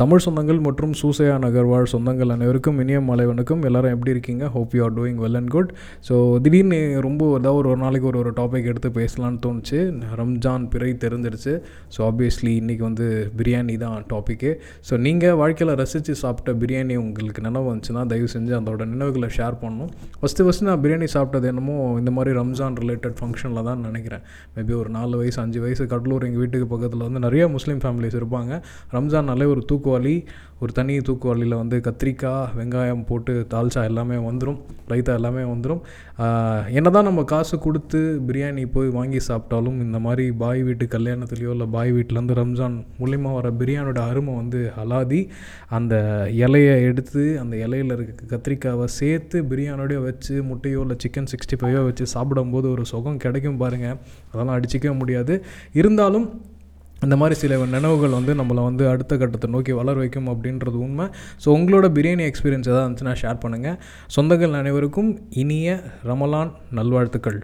தமிழ் சொந்தங்கள் மற்றும் சூசையா நகர்வாழ் சொந்தங்கள் அனைவருக்கும் இனிய மலைவனுக்கும் எல்லாரும் எப்படி இருக்கீங்க? Hope you are doing well and good so திடீர்னு ரொம்ப ஏதாவது ஒரு ஒரு நாளைக்கு ஒரு ஒரு டாபிக் எடுத்து பேசலான்னு தோணுச்சு. ரம்ஜான் பிறை தெரிஞ்சிருச்சு. ஸோ ஆப்வியஸ்லி இன்றைக்கி வந்து பிரியாணி தான் டாப்பிக்கு ஸோ நீங்கள் வாழ்க்கையில் ரசித்து சாப்பிட்ட பிரியாணி உங்களுக்கு நினைவு வந்துச்சுன்னா தயவு செஞ்சு அதோட நினைவுகளை ஷேர் பண்ணணும். ஃபஸ்ட்டு ஃபஸ்ட்டு நான் பிரியாணி சாப்பிட்டது என்னமோ இந்த மாதிரி ரம்ஜான் ரிலேட்டட் ஃபங்க்ஷனில் தான் நினைக்கிறேன். மேபி ஒரு நாலு வயசு அஞ்சு வயசு கடலூர் எங்கள் வீட்டுக்கு பக்கத்தில் வந்து நிறைய முஸ்லீம் ஃபேமிலிஸ் இருப்பாங்க. ரம்ஜான்னாலே ஒரு தூக்கு தூக்குவாளி ஒரு தனி தூக்குவாளியில் வந்து கத்திரிக்காய் வெங்காயம் போட்டு தால்ச்சா எல்லாமே வந்துடும் ரைத்தா எல்லாமே வந்துடும் என்ன தான் நம்ம காசு கொடுத்து பிரியாணி போய் வாங்கி சாப்பிட்டாலும் இந்த மாதிரி பாய் வீட்டு கல்யாணத்துலேயோ இல்லை பாய் வீட்டிலேருந்து ரம்ஜான் மூலிமா வர பிரியாணியோட அருமை வந்து அலாதி. அந்த இலையை எடுத்து அந்த இலையில் இருக்க கத்திரிக்காவை சேர்த்து பிரியாணியோடய வச்சு முட்டையோ இல்லை சிக்கன் சிக்ஸ்டி ஃபைவோ வச்சு சாப்பிடும்போது ஒரு சுகம் கிடைக்கும் பாருங்கள் அதெல்லாம் அடிச்சிக்கவே முடியாது. இருந்தாலும் இந்த மாதிரி சில நினைவுகள் வந்து நம்மளை வந்து அடுத்த கட்டத்தை நோக்கி வளர வைக்கும் அப்படின்றது உண்மை. ஸோ உங்களோட பிரியாணி எக்ஸ்பீரியன்ஸ் எதாவது இருந்துச்சுன்னா ஷேர் பண்ணுங்கள் சொந்தங்கள் அனைவருக்கும் இனிய ரமலான் நல்வாழ்த்துக்கள்.